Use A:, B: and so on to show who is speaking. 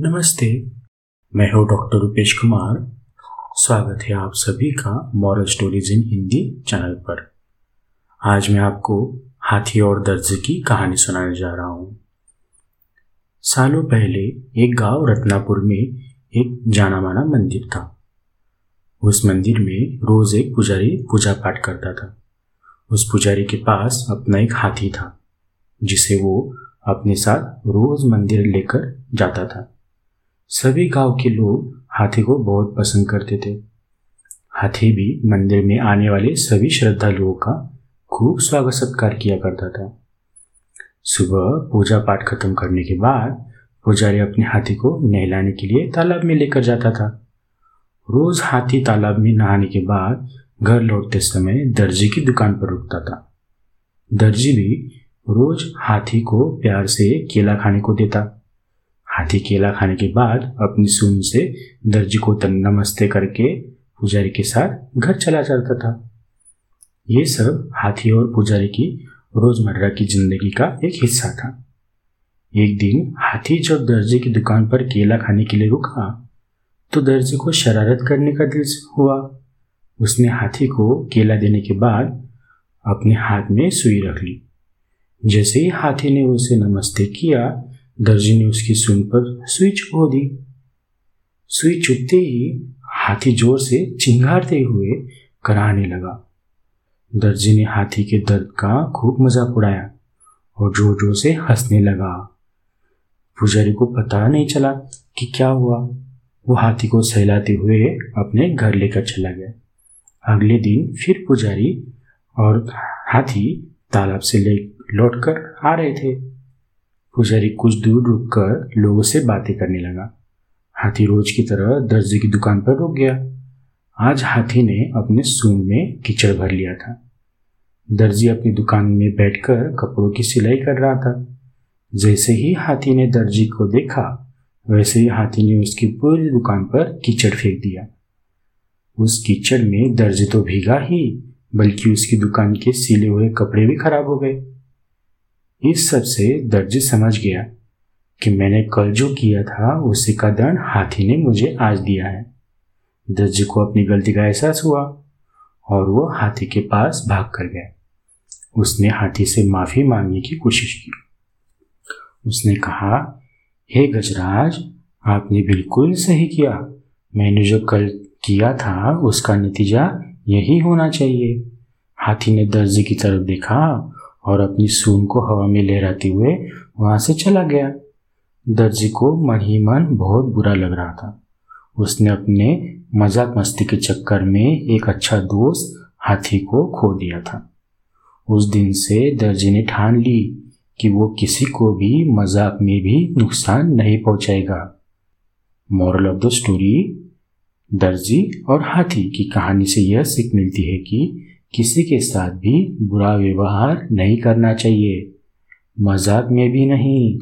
A: नमस्ते, मैं हूँ डॉक्टर रुपेश कुमार। स्वागत है आप सभी का moral stories in Hindi channel पर। आज मैं आपको हाथी और दर्ज की कहानी सुनाने जा रहा हूँ। सालों पहले एक गाँव रत्नापुर में एक जाना माना मंदिर था। उस मंदिर में रोज एक पुजारी पूजा पाठ करता था। उस पुजारी के पास अपना एक हाथी था, जिसे वो अपने साथ रोज मंदिर लेकर जाता था। सभी गाँव के लोग हाथी को बहुत पसंद करते थे। हाथी भी मंदिर में आने वाले सभी श्रद्धालुओं का खूब स्वागत सत्कार किया करता था। सुबह पूजा पाठ खत्म करने के बाद पुजारी अपने हाथी को नहलाने के लिए तालाब में लेकर जाता था। रोज हाथी तालाब में नहाने के बाद घर लौटते समय दर्जी की दुकान पर रुकता था। दर्जी भी रोज हाथी को प्यार से केला खाने को देता। हाथी केला खाने के बाद अपनी सुन से दर्जी को नमस्ते करके पुजारी के साथ घर चला जाता था। ये सब हाथी और पुजारी की रोज़मर्रा की ज़िंदगी का एक हिस्सा था। एक दिन हाथी जब दर्जी की दुकान पर केला खाने के लिए रुका तो दर्जी को शरारत करने का दिल हुआ। उसने हाथी को केला देने के बाद अपने हाथ में सुई रख ली। जैसे ही हाथी ने उसे नमस्ते किया दर्जी ने उसकी सुन पर सुई खो दी। सुई चुपते ही हाथी ज़ोर से चिंगारते हुए कराने लगा। दर्जी ने हाथी के दर्द का खूब मज़ाक उड़ाया और ज़ोर ज़ोर से हंसने लगा। पुजारी को पता नहीं चला कि क्या हुआ। वो हाथी को सहलाते हुए अपने घर लेकर चला गया। अगले दिन फिर पुजारी और हाथी तालाब से ले लौटकर आ रहे थे। पुजारी कुछ दूर रुककर लोगों से बातें करने लगा। हाथी रोज की तरह दर्जी की दुकान पर रुक गया। आज हाथी ने अपने सून में कीचड़ भर लिया था। दर्जी अपनी दुकान में बैठकर कपड़ों की सिलाई कर रहा था। जैसे ही हाथी ने दर्जी को देखा, वैसे ही हाथी ने उसकी पूरी दुकान पर कीचड़ फेंक दिया। उस कीचड़ में दर्जी तो भीगा ही, बल्कि उसकी दुकान के सिले हुए कपड़े भी खराब हो गए। इस सबसे दर्जी समझ गया कि मैंने कल जो किया था, उसी का दंड हाथी ने मुझे आज दिया है। दर्जी को अपनी गलती का एहसास हुआ और वो हाथी के पास भाग कर गया। उसने हाथी से माफ़ी मांगने की कोशिश की। उसने कहा, हे hey गजराज, आपने बिल्कुल सही किया। मैंने जो कल किया था, उसका नतीजा यही होना चाहिए। हाथी ने दर्जी की तरफ़ देखा और अपनी सून को हवा में लहराते हुए वहाँ से चला गया। दर्जी को मन ही मन बहुत बुरा लग रहा था। उसने अपने मज़ाक मस्ती के चक्कर में एक अच्छा दोस्त हाथी को खो दिया था। उस दिन से दर्जी ने ठान ली कि वो किसी को भी मज़ाक में भी नुकसान नहीं पहुंचाएगा। मॉरल ऑफ़ द स्टोरी दर्जी और हाथी की कहानी से यह सीख मिलती है कि किसी के साथ भी बुरा व्यवहार नहीं करना चाहिए। मज़ाक में भी नहीं।